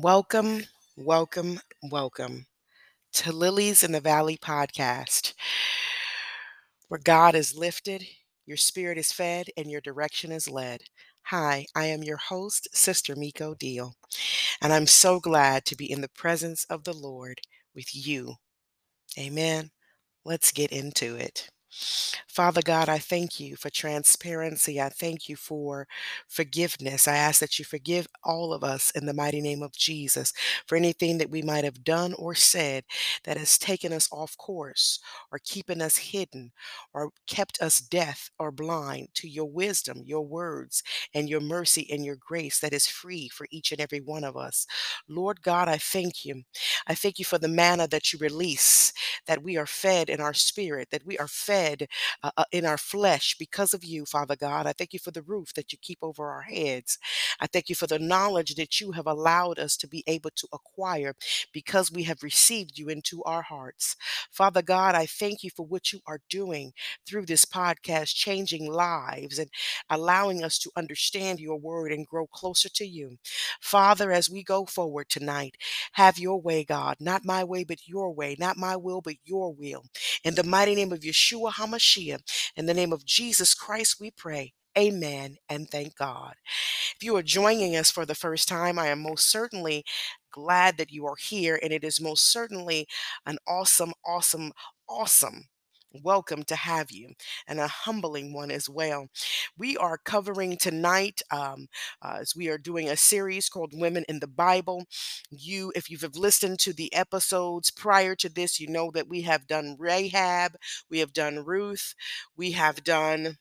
Welcome, welcome, welcome to Lilies in the Valley podcast, where God is lifted, your spirit is fed, and your direction is led. Hi, I am your host, Sister Miko Deal, and I'm so glad to be in the presence of the Lord with you. Amen. Let's get into it. Father God, I thank you for transparency. I thank you for forgiveness. I ask that you forgive all of us in the mighty name of Jesus for anything that we might have done or said that has taken us off course or keeping us hidden or kept us deaf or blind to your wisdom, your words, and your mercy and your grace that is free for each and every one of us. Lord God, I thank you. I thank you for the manna that you release, that we are fed in our spirit, that we are fed uh, uh, in our flesh because of you, Father God. I thank you for the roof that you keep over our heads. I thank you for the knowledge that you have allowed us to be able to acquire because we have received you into our hearts. Father God, I thank you for what you are doing through this podcast, changing lives and allowing us to understand your word and grow closer to you. Father, as we go forward tonight, have your way, God. Not my way, but your way. Not my will, but your will. In the mighty name of Yeshua HaMashiach, in the name of Jesus Christ, we pray. Amen and thank God. If you are joining us for the first time, I am most certainly glad that you are here, and it is most certainly an awesome, awesome, awesome welcome to have you and a humbling one as well. We are covering tonight um, uh, as we are doing a series called Women in the Bible. You, if you've listened to the episodes prior to this, you know that we have done Rahab, we have done Ruth, we have done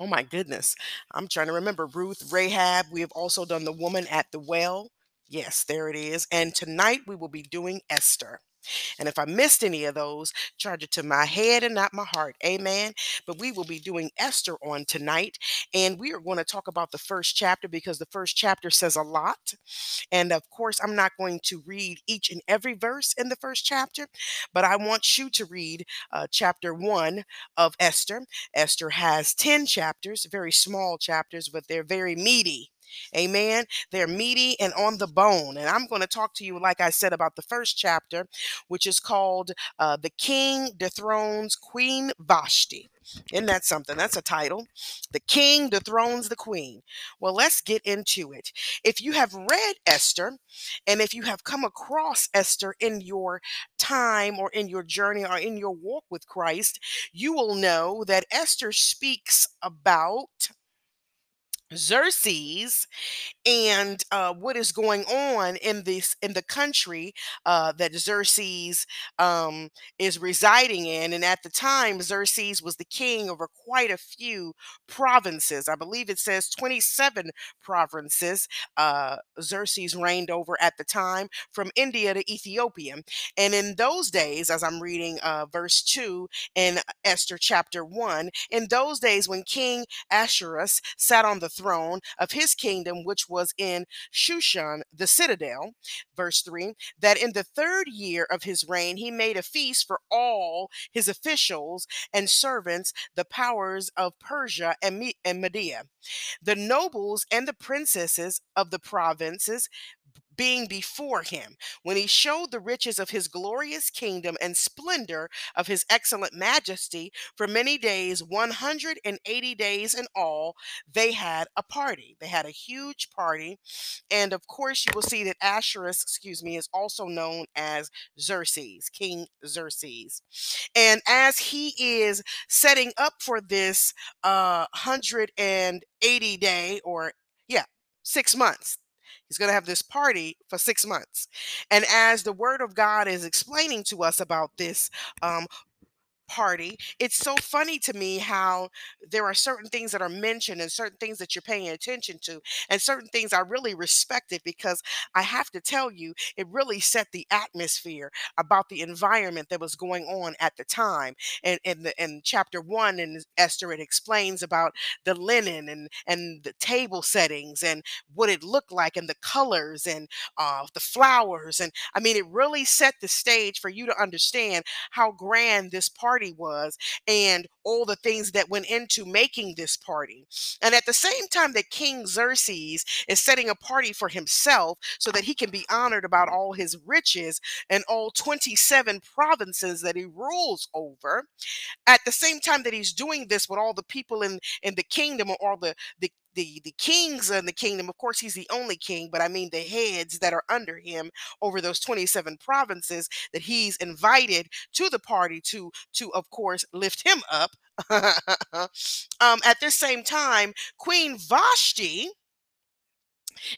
Oh my goodness. I'm trying to remember Ruth, Rahab. We have also done the woman at the well. Yes, there it is. And tonight we will be doing Esther. And if I missed any of those, charge it to my head and not my heart. Amen. But we will be doing Esther on tonight. And we are going to talk about the first chapter because the first chapter says a lot. And of course, I'm not going to read each and every verse in the first chapter, but I want you to read uh, chapter one of Esther. Esther has 10 chapters, very small chapters, but they're very meaty. Amen. They're meaty and on the bone. And I'm going to talk to you, like I said, about the first chapter, which is called uh, The King Dethrones Queen Vashti. Isn't that something? That's a title. The King Dethrones the Queen. Well, let's get into it. If you have read Esther, and if you have come across Esther in your time or in your journey or in your walk with Christ, you will know that Esther speaks about Xerxes and uh, what is going on in this in the country uh, that Xerxes um, is residing in. And at the time, Xerxes was the king over quite a few provinces. I believe it says 27 provinces uh, Xerxes reigned over at the time, from India to Ethiopia. And in those days, as I'm reading uh, verse 2 in Esther chapter 1, in those days when King Ahasuerus sat on the throne of his kingdom, which was in Shushan, the citadel, verse 3, that in the third year of his reign he made a feast for all his officials and servants, the powers of Persia and, and Media. The nobles and the princesses of the provinces being before him, when he showed the riches of his glorious kingdom and splendor of his excellent majesty for many days, 180 days in all, they had a party. They had a huge party. And of course, you will see that Ahasuerus, excuse me, is also known as Xerxes, King Xerxes. And as he is setting up for this uh, 180 day or yeah, six months He's going to have this party for six months. And as the word of God is explaining to us about this um, party. It's so funny to me how there are certain things that are mentioned and certain things that you're paying attention to, and certain things I really respect it because I have to tell you, it really set the atmosphere about the environment that was going on at the time. And in the in chapter one in Esther, it explains about the linen and and the table settings and what it looked like and the colors and uh, the flowers. And I mean, it really set the stage for you to understand how grand this party party was and all the things that went into making this party. And at the same time that King Xerxes is setting a party for himself so that he can be honored about all his riches and all 27 provinces that he rules over, at the same time that he's doing this with all the people in in the kingdom or all the the the, the kings in the kingdom of course he's the only king but i mean the heads that are under him over those 27 provinces that he's invited to the party to to of course lift him up. Um, at this same time queen vashti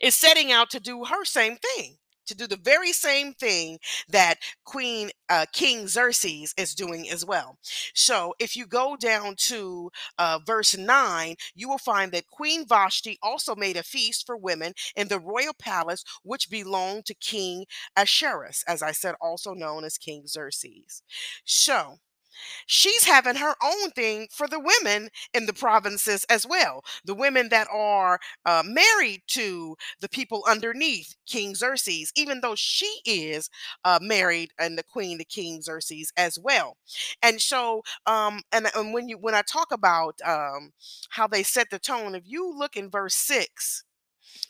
is setting out to do her same thing to do the very same thing that Queen uh, King Xerxes is doing as well. So if you go down to uh, verse 9, you will find that Queen Vashti also made a feast for women in the royal palace, which belonged to King Ahasuerus, as I said, also known as King Xerxes. So she's having her own thing for the women in the provinces as well. The women that are uh, married to the people underneath King Xerxes, even though she is uh, married and the queen to King Xerxes as well. And so, um, and, and when you when I talk about um, how they set the tone, if you look in verse six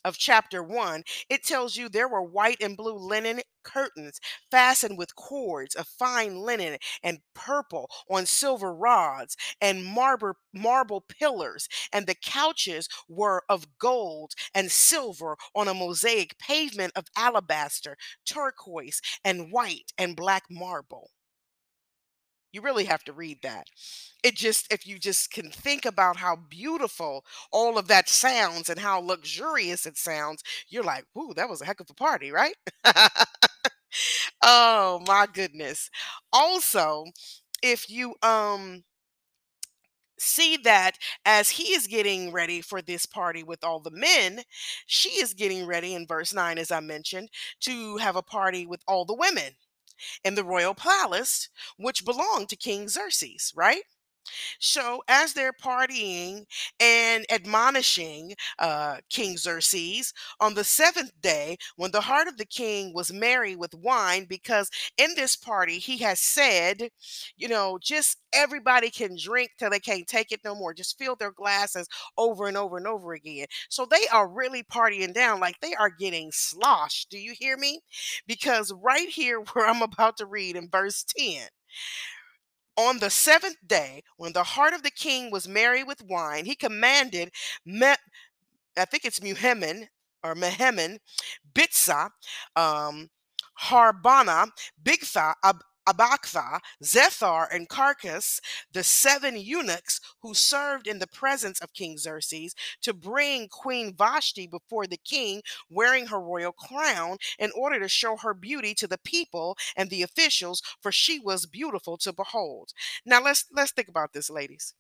of chapter 1, it tells you there were white and blue linen curtains fastened with cords of fine linen and purple on silver rods and marble marble pillars and the couches were of gold and silver on a mosaic pavement of alabaster turquoise and white and black marble you really have to read that. It just, if you just can think about how beautiful all of that sounds and how luxurious it sounds, you're like, "Ooh, that was a heck of a party, right?" oh my goodness. Also, if you um see that as he is getting ready for this party with all the men, she is getting ready in verse 9, as I mentioned, to have a party with all the women in the royal palace, which belonged to King Xerxes, right? So, as they're partying and admonishing uh, King Xerxes on the seventh day, when the heart of the king was merry with wine, because in this party he has said, you know, just everybody can drink till they can't take it no more. Just fill their glasses over and over and over again. So they are really partying down like they are getting sloshed. Do you hear me? Because right here, where I'm about to read in verse 10, on the seventh day, when the heart of the king was merry with wine, he commanded, Me- I think it's Muhammad or Mehemen, Biztha, um, Harbona, Bigtha, Ab- Abagtha, Zethar, and Carcas, the seven eunuchs who served in the presence of King Xerxes, to bring Queen Vashti before the king wearing her royal crown in order to show her beauty to the people and the officials, for she was beautiful to behold. Now let's let's think about this, ladies.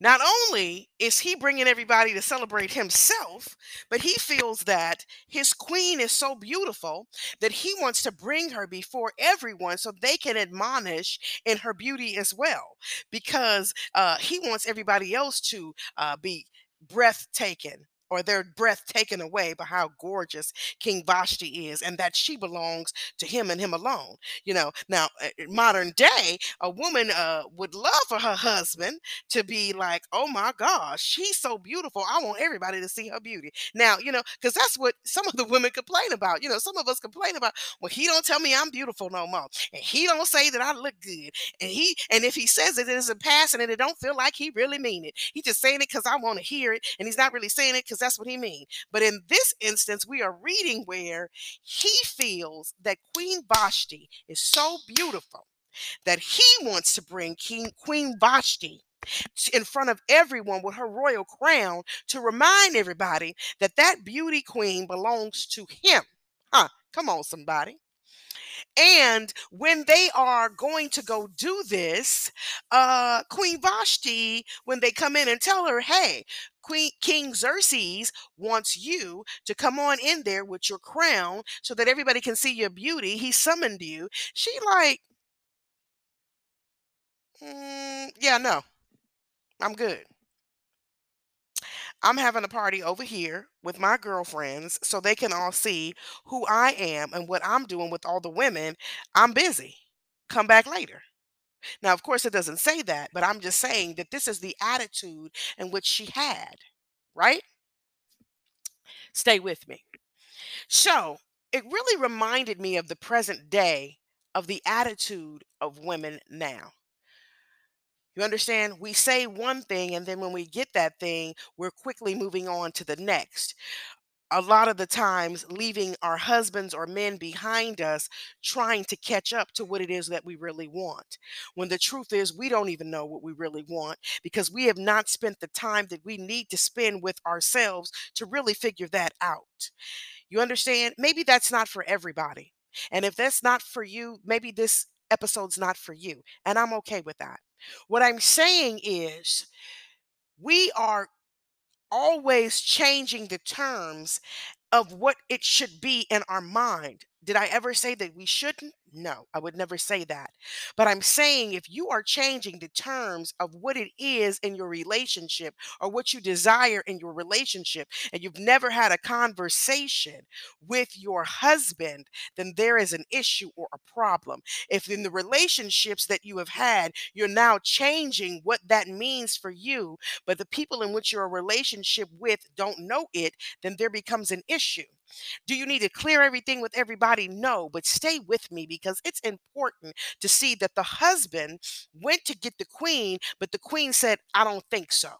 Not only is he bringing everybody to celebrate himself, but he feels that his queen is so beautiful that he wants to bring her before everyone so they can admonish in her beauty as well. Because uh, he wants everybody else to uh, be breathtaking or their breath taken away by how gorgeous King Vashti is and that she belongs to him and him alone. You know, now uh, in modern day, a woman uh, would love for her husband to be like, oh my gosh, she's so beautiful. I want everybody to see her beauty. Now, you know, because that's what some of the women complain about. You know, some of us complain about, well, he don't tell me I'm beautiful no more. And he don't say that I look good. And he and if he says it, it isn't passing and it don't feel like he really mean it. He just saying it because I want to hear it. And he's not really saying it because that's what he means. But in this instance, we are reading where he feels that Queen Vashti is so beautiful that he wants to bring King Queen Vashti in front of everyone with her royal crown to remind everybody that that beauty queen belongs to him. Huh? Come on, somebody. And when they are going to go do this, uh, Queen Vashti, when they come in and tell her, hey, Queen King Xerxes wants you to come on in there with your crown so that everybody can see your beauty. He summoned you. She like, mm, yeah, no, I'm good. I'm having a party over here with my girlfriends so they can all see who I am and what I'm doing with all the women. I'm busy. come back later. Now, of course, it doesn't say that, but I'm just saying that this is the attitude in which she had, right? Stay with me. So it really reminded me of the present day of the attitude of women now. You understand? We say one thing, and then when we get that thing, we're quickly moving on to the next. A lot of the times, leaving our husbands or men behind us, trying to catch up to what it is that we really want. When the truth is, we don't even know what we really want because we have not spent the time that we need to spend with ourselves to really figure that out. You understand? Maybe that's not for everybody. And if that's not for you, maybe this episode's not for you. And I'm okay with that. What I'm saying is, we are always changing the terms of what it should be in our mind. Did I ever say that we shouldn't? No, I would never say that. But I'm saying if you are changing the terms of what it is in your relationship or what you desire in your relationship, and you've never had a conversation with your husband, then there is an issue or a problem. If in the relationships that you have had, you're now changing what that means for you, but the people in which you're a relationship with don't know it, then there becomes an issue. Do you need to clear everything with everybody? No, but stay with me because it's important to see that the husband went to get the queen, but the queen said, I don't think so.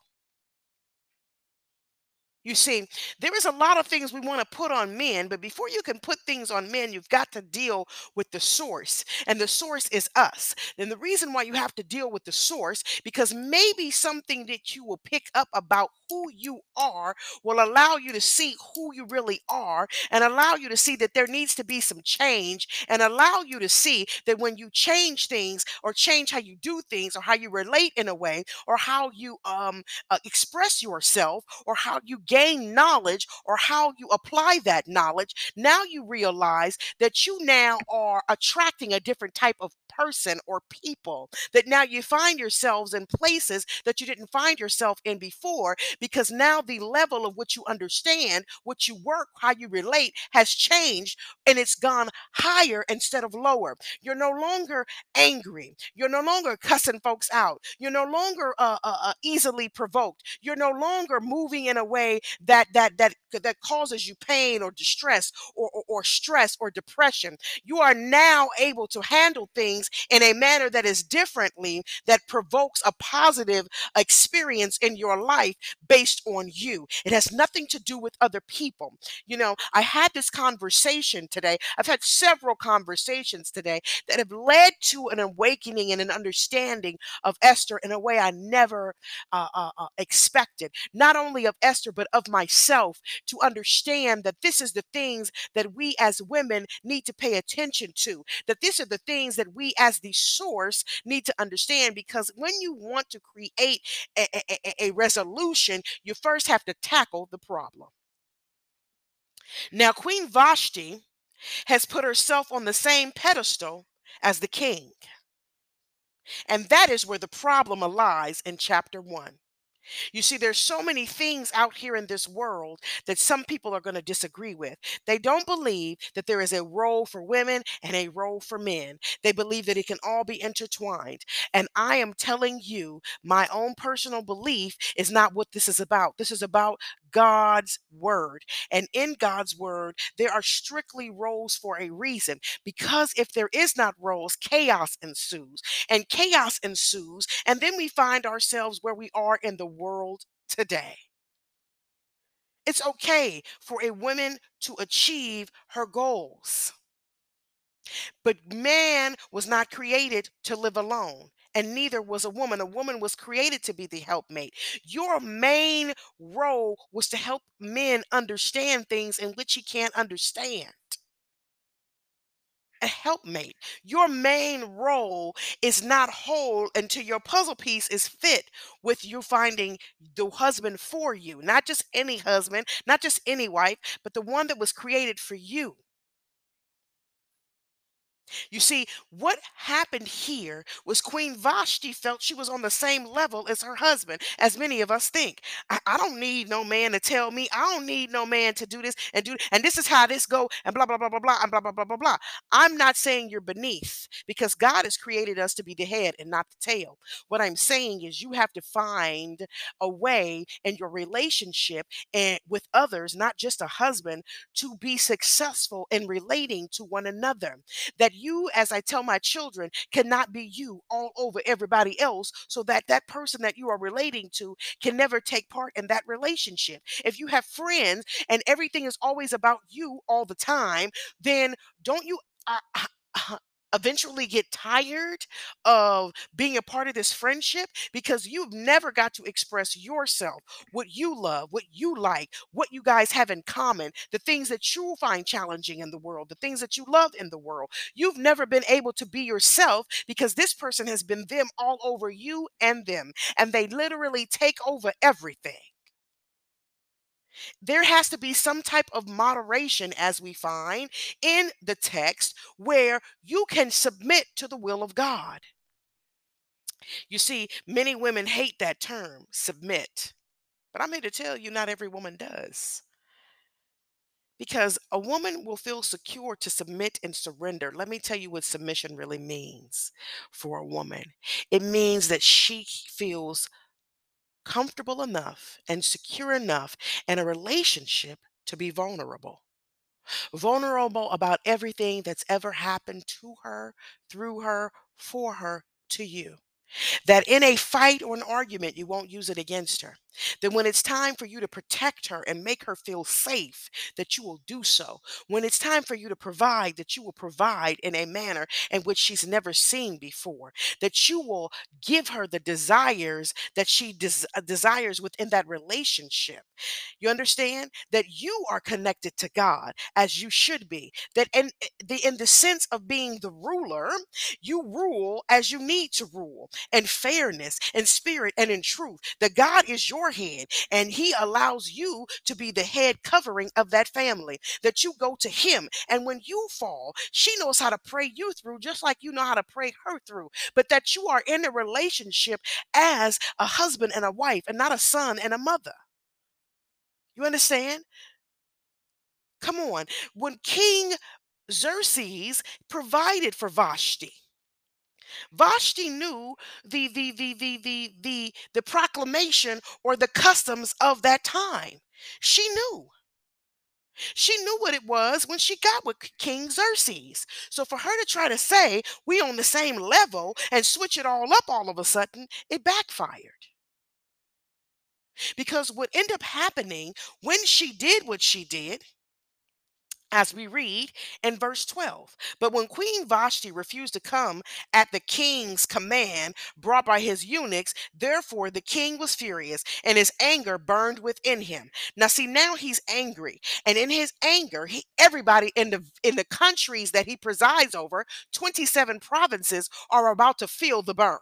You see, there is a lot of things we want to put on men, but before you can put things on men, you've got to deal with the source, and the source is us. And the reason why you have to deal with the source, because maybe something that you will pick up about who you are will allow you to see who you really are, and allow you to see that there needs to be some change, and allow you to see that when you change things or change how you do things or how you relate in a way or how you um, uh, express yourself or how you gain knowledge or how you apply that knowledge, now you realize that you now are attracting a different type of person or people. That now you find yourselves in places that you didn't find yourself in before because now the level of what you understand, what you work, how you relate has changed and it's gone higher instead of lower. You're no longer angry. You're no longer cussing folks out. You're no longer uh, uh, uh easily provoked. You're no longer moving in a way that that that that causes you pain or distress or, or, or stress or depression. You are now able to handle things in a manner that is differently that provokes a positive experience in your life based on you. It has nothing to do with other people. You know, I had this conversation today. I've had several conversations today that have led to an awakening and an understanding of Esther in a way I never uh, uh, uh, expected. Not only of Esther, but of myself to understand that this is the things that we as women need to pay attention to, that these are the things that we as the source need to understand. Because when you want to create a, a, a resolution, you first have to tackle the problem. Now, Queen Vashti has put herself on the same pedestal as the king. And that is where the problem lies in chapter one. You see, there's so many things out here in this world that some people are going to disagree with. They don't believe that there is a role for women and a role for men. They believe that it can all be intertwined. And I am telling you, my own personal belief is not what this is about. This is about God's word. And in God's word, there are strictly roles for a reason. Because if there is not roles, chaos ensues. And chaos ensues. And then we find ourselves where we are in the world today. It's okay for a woman to achieve her goals. But man was not created to live alone, and neither was a woman. A woman was created to be the helpmate. Your main role was to help men understand things in which he can't understand a helpmate. Your main role is not whole until your puzzle piece is fit with you finding the husband for you. Not just any husband, not just any wife, but the one that was created for you. You see, what happened here was Queen Vashti felt she was on the same level as her husband, as many of us think. I, I don't need no man to tell me. I don't need no man to do this and do and this is how this go and blah blah blah blah blah and blah blah blah blah blah. I'm not saying you're beneath because God has created us to be the head and not the tail. What I'm saying is you have to find a way in your relationship and with others, not just a husband, to be successful in relating to one another that you, as I tell my children, cannot be you all over everybody else so that that person that you are relating to can never take part in that relationship. If you have friends and everything is always about you all the time, then don't you uh, uh, eventually get tired of being a part of this friendship because you've never got to express yourself, what you love, what you like, what you guys have in common, the things that you find challenging in the world, the things that you love in the world. You've never been able to be yourself because this person has been them all over you and them, and they literally take over everything. There has to be some type of moderation, as we find in the text, where you can submit to the will of God. You see, many women hate that term, submit. But I'm here to tell you, not every woman does. Because a woman will feel secure to submit and surrender. Let me tell you what submission really means for a woman it means that she feels comfortable enough and secure enough in a relationship to be vulnerable. Vulnerable about everything that's ever happened to her, through her, for her, to you. That in a fight or an argument, you won't use it against her. That when it's time for you to protect her and make her feel safe, that you will do so. When it's time for you to provide, that you will provide in a manner in which she's never seen before. That you will give her the desires that she des- uh, desires within that relationship. You understand that you are connected to God as you should be. That in eh, the in the sense of being the ruler, you rule as you need to rule in fairness, in spirit, and in truth. That God is your head and He allows you to be the head covering of that family. That you go to Him. And when you fall, she knows how to pray you through, just like you know how to pray her through. But that you are in a relationship as a husband and a wife and not a son and a mother. You understand? Come on. When King Xerxes provided for Vashti, Vashti knew the the the the the the, the proclamation or the customs of that time. She knew. She knew what it was when she got with King Xerxes. So for her to try to say we on the same level and switch it all up all of a sudden, it backfired. Because what ended up happening when she did what she did, as we read in verse 12. But when Queen Vashti refused to come at the king's command brought by his eunuchs, therefore the king was furious and his anger burned within him. Now see now he's angry and in his anger he everybody in the in the countries that he presides over, 27 provinces are about to feel the burn.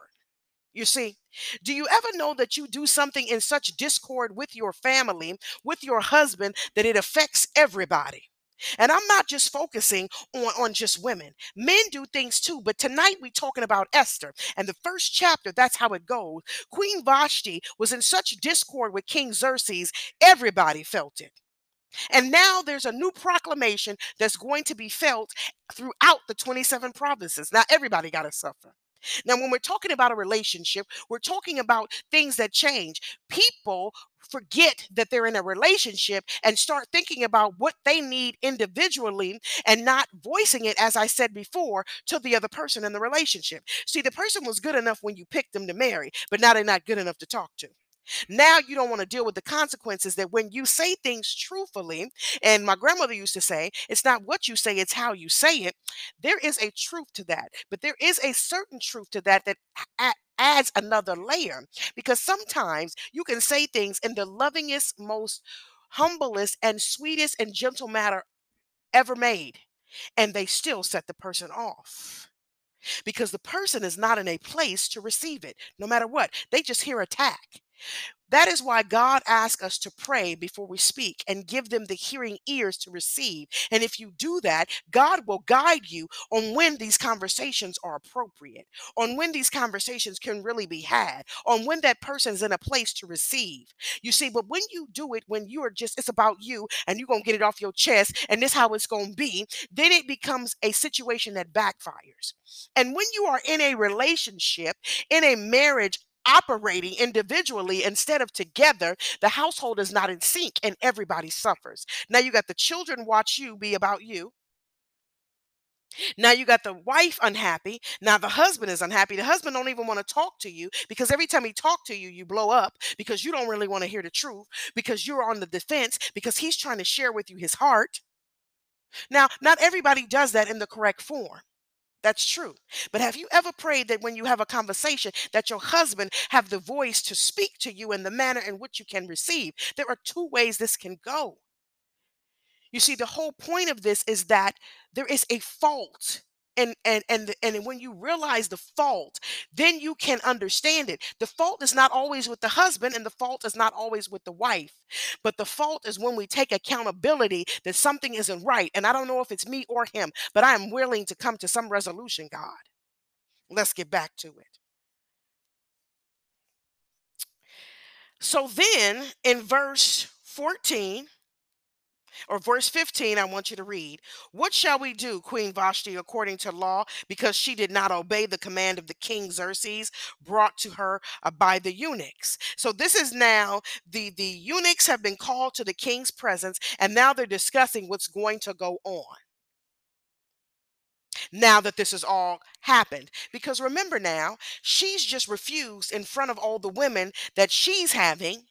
You see, do you ever know that you do something in such discord with your family, with your husband, that it affects everybody? And I'm not just focusing on, on just women. Men do things too, but tonight we're talking about Esther. And the first chapter, that's how it goes. Queen Vashti was in such discord with King Xerxes, everybody felt it. And now there's a new proclamation that's going to be felt throughout the 27 provinces. Now everybody got to suffer. Now, when we're talking about a relationship, we're talking about things that change. People forget that they're in a relationship and start thinking about what they need individually and not voicing it, as I said before, to the other person in the relationship. See, the person was good enough when you picked them to marry, but now they're not good enough to talk to. Now you don't want to deal with the consequences that when you say things truthfully, and my grandmother used to say, it's not what you say, it's how you say it. There is a truth to that, but there is a certain truth to that that adds another layer because sometimes you can say things in the lovingest, most humblest, and sweetest and gentle manner ever made, and they still set the person off because the person is not in a place to receive it no matter what they just hear attack That is why God asks us to pray before we speak and give them the hearing ears to receive. And if you do that, God will guide you on when these conversations are appropriate, on when these conversations can really be had, on when that person's in a place to receive. You see, but when you do it, when you are just, it's about you and you're going to get it off your chest and this how it's going to be, then it becomes a situation that backfires. And when you are in a relationship, in a marriage, operating individually instead of together, the household is not in sync and everybody suffers. Now you got the children watch you be about you. Now you got the wife unhappy. Now the husband is unhappy. The husband don't even want to talk to you because every time he talk to you, you blow up because you don't really want to hear the truth because you're on the defense because he's trying to share with you his heart. Now, not everybody does that in the correct form. That's true. But have you ever prayed that when you have a conversation that your husband have the voice to speak to you in the manner in which you can receive? There are two ways this can go. You see the whole point of this is that there is a fault and and and and when you realize the fault then you can understand it. The fault is not always with the husband and the fault is not always with the wife but the fault is when we take accountability that something isn't right and i don't know if it's me or him but i am willing to come to some resolution god. Let's get back to it. So then in verse 14 or verse 15, I want you to read. What shall we do, Queen Vashti, according to law, because she did not obey the command of the king Xerxes brought to her uh, by the eunuchs? So this is now the, the eunuchs have been called to the king's presence, and now they're discussing what's going to go on now that this has all happened. Because remember now, she's just refused in front of all the women that she's having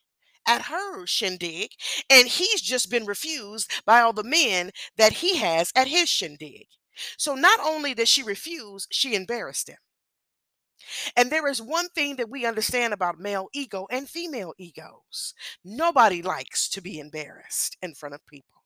at her shindig, and he's just been refused by all the men that he has at his shindig. So not only did she refuse, she embarrassed him. And there is one thing that we understand about male ego and female egos nobody likes to be embarrassed in front of people.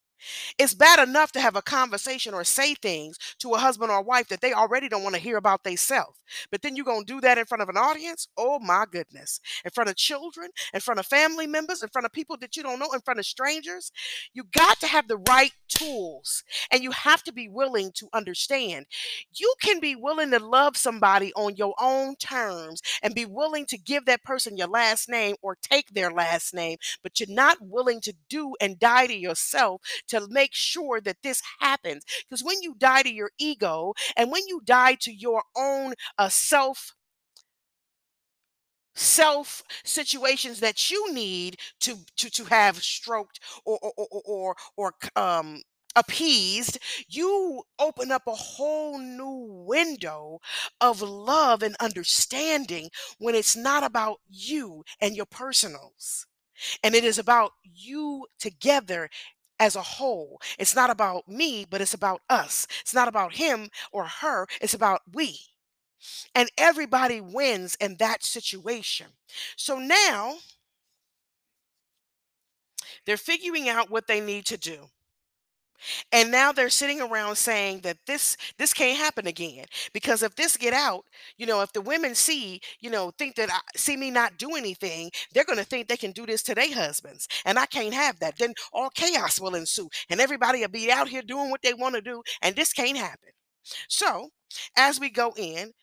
It's bad enough to have a conversation or say things to a husband or wife that they already don't want to hear about themselves. But then you're going to do that in front of an audience? Oh my goodness. In front of children, in front of family members, in front of people that you don't know, in front of strangers. You got to have the right tools and you have to be willing to understand. You can be willing to love somebody on your own terms and be willing to give that person your last name or take their last name, but you're not willing to do and die to yourself to make sure that this happens. Because when you die to your ego and when you die to your own uh, self self situations that you need to to to have stroked or or or or, or um appeased you open up a whole new window of love and understanding when it's not about you and your personals and it is about you together as a whole. It's not about me, but it's about us. It's not about him or her, it's about we. And everybody wins in that situation. So now they're figuring out what they need to do and now they're sitting around saying that this this can't happen again because if this get out you know if the women see you know think that I, see me not do anything they're going to think they can do this to their husbands and i can't have that. Then all chaos will ensue and everybody will be out here doing what they want to do and this can't happen. So as we go in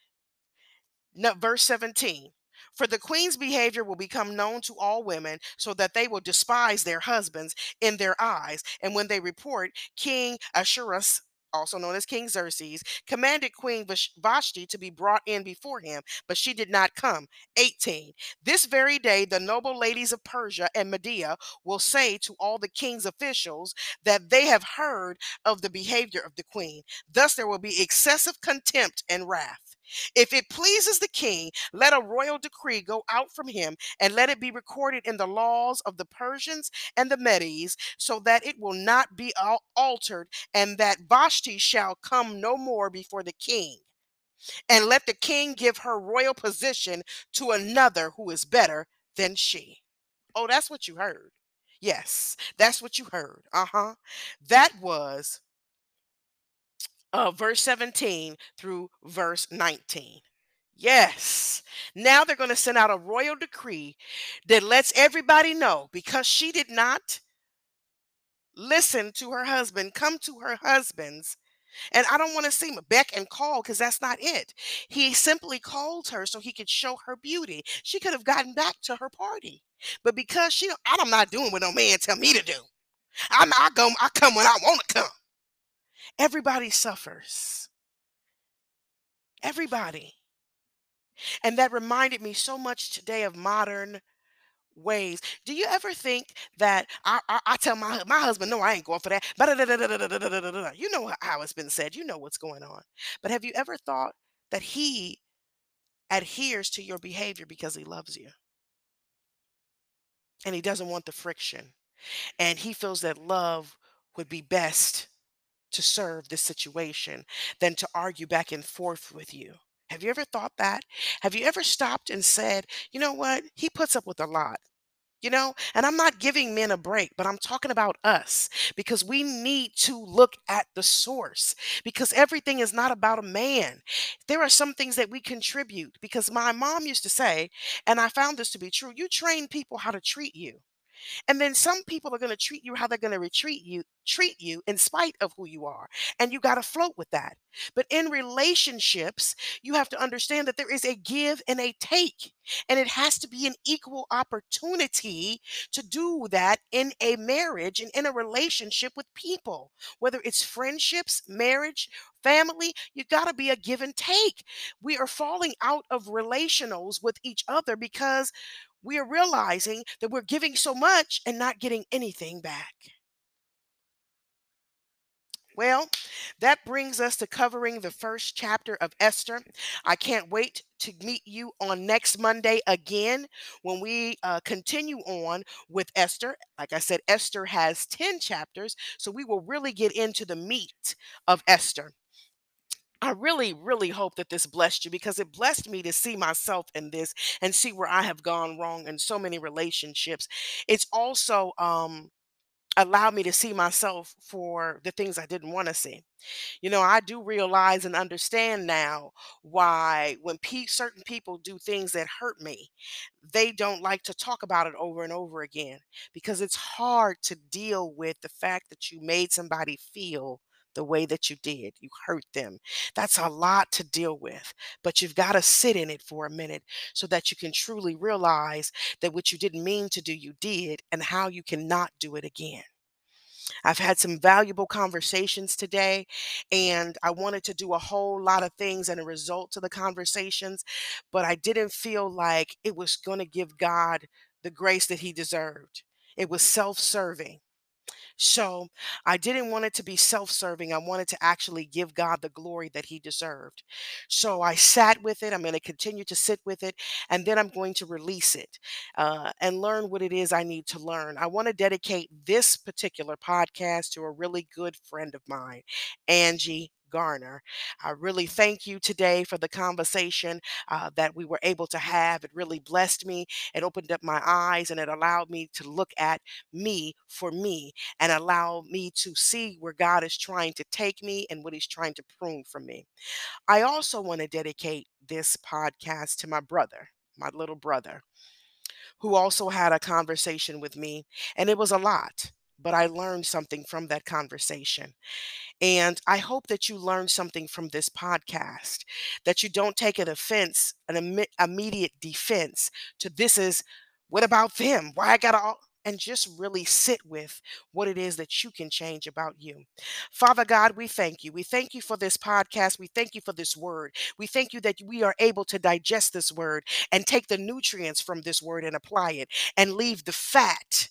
verse 17 for the queen's behavior will become known to all women, so that they will despise their husbands in their eyes. And when they report, King Ahasuerus also known as King Xerxes, commanded Queen Vashti to be brought in before him, but she did not come. 18. This very day, the noble ladies of Persia and Media will say to all the king's officials that they have heard of the behavior of the queen. Thus, there will be excessive contempt and wrath. If it pleases the king, let a royal decree go out from him, and let it be recorded in the laws of the Persians and the Medes, so that it will not be altered, and that Vashti shall come no more before the king. And let the king give her royal position to another who is better than she. Oh, that's what you heard. Yes, that's what you heard. Uh huh. That was uh, verse 17 through verse 19. Yes. Now they're going to send out a royal decree that lets everybody know because she did not listen to her husband, come to her husband's. And I don't want to seem beck and call because that's not it. He simply called her so he could show her beauty. She could have gotten back to her party. But because she, I'm not doing what no man tell me to do. I'm I go, I come when I want to come. Everybody suffers. Everybody. And that reminded me so much today of modern ways. Do you ever think that I, I, I tell my my husband, no, I ain't going for that. You know how it's been said. You know what's going on. But have you ever thought that he adheres to your behavior because he loves you? And he doesn't want the friction. And he feels that love would be best to serve this situation than to argue back and forth with you? Have you ever thought that? Have you ever stopped and said, you know what? He puts up with a lot. You know, and I'm not giving men a break, but I'm talking about us because we need to look at the source because everything is not about a man. There are some things that we contribute because my mom used to say, and I found this to be true you train people how to treat you. And then some people are going to treat you how they're going to retreat you, treat you in spite of who you are. And you got to float with that. But in relationships, you have to understand that there is a give and a take. And it has to be an equal opportunity to do that in a marriage and in a relationship with people, whether it's friendships, marriage, family, you got to be a give and take. We are falling out of relationals with each other because we are realizing that we're giving so much and not getting anything back. Well, that brings us to covering the first chapter of Esther. I can't wait to meet you on next Monday again when we uh, continue on with Esther. Like I said, Esther has 10 chapters, so we will really get into the meat of Esther. I really, really hope that this blessed you because it blessed me to see myself in this and see where I have gone wrong in so many relationships. It's also um, allowed me to see myself for the things I didn't want to see. You know, I do realize and understand now why when pe- certain people do things that hurt me, they don't like to talk about it over and over again because it's hard to deal with the fact that you made somebody feel the way that you did. You hurt them. That's a lot to deal with, but you've got to sit in it for a minute so that you can truly realize that what you didn't mean to do, you did, and how you cannot do it again. I've had some valuable conversations today, and I wanted to do a whole lot of things and a result to the conversations, but I didn't feel like it was going to give God the grace that He deserved. It was self serving. So I didn't want it to be self serving. I wanted to actually give God the glory that He deserved. So I sat with it. I'm going to continue to sit with it, and then I'm going to release it uh, and learn what it is I need to learn. I want to dedicate this particular podcast to a really good friend of mine, Angie Garner. I really thank you today for the conversation uh, that we were able to have. It really blessed me. It opened up my eyes and it allowed me to look at me for me and allow me to see where God is trying to take me and what He's trying to prune from me. I also want to dedicate this podcast to my brother, my little brother, who also had a conversation with me, and it was a lot. But I learned something from that conversation. And I hope that you learn something from this podcast, that you don't take an offense, an imme- immediate defense to this is what about them? Why I gotta all and just really sit with what it is that you can change about you. Father God, we thank you. We thank you for this podcast. We thank you for this word. We thank you that we are able to digest this word and take the nutrients from this word and apply it and leave the fat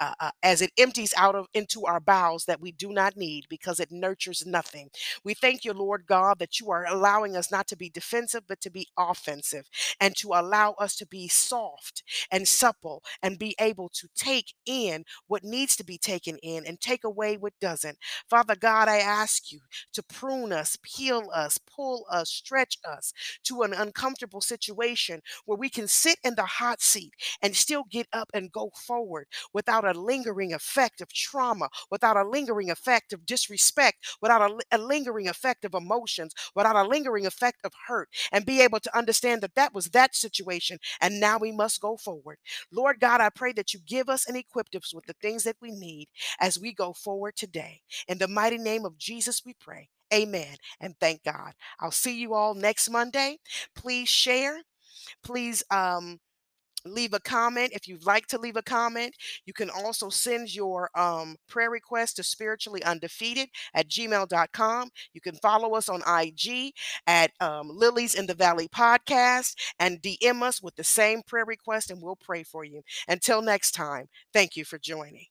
uh, uh, as it empties out of into our bowels that we do not need because it nurtures nothing. We thank you, Lord God, that you are allowing us not to be defensive but to be offensive and to allow us to be soft and supple and be able to take in what needs to be taken in and take away what doesn't. Father God, I ask you to prune us, peel us, pull us, stretch us to an uncomfortable situation where we can sit in the hot seat and still get up and go forward without a lingering effect of trauma, without a lingering effect of disrespect, without a, a lingering effect of emotions, without a lingering effect of hurt, and be able to understand that that was that situation and now we must go forward. Lord God, I pray that you give us and equip us with the things that we need as we go forward today. In the mighty name of Jesus, we pray. Amen. And thank God. I'll see you all next Monday. Please share. Please um, leave a comment if you'd like to leave a comment you can also send your um, prayer request to spiritually undefeated at gmail.com you can follow us on ig at um, lilies in the valley podcast and dm us with the same prayer request and we'll pray for you. Until next time thank you for joining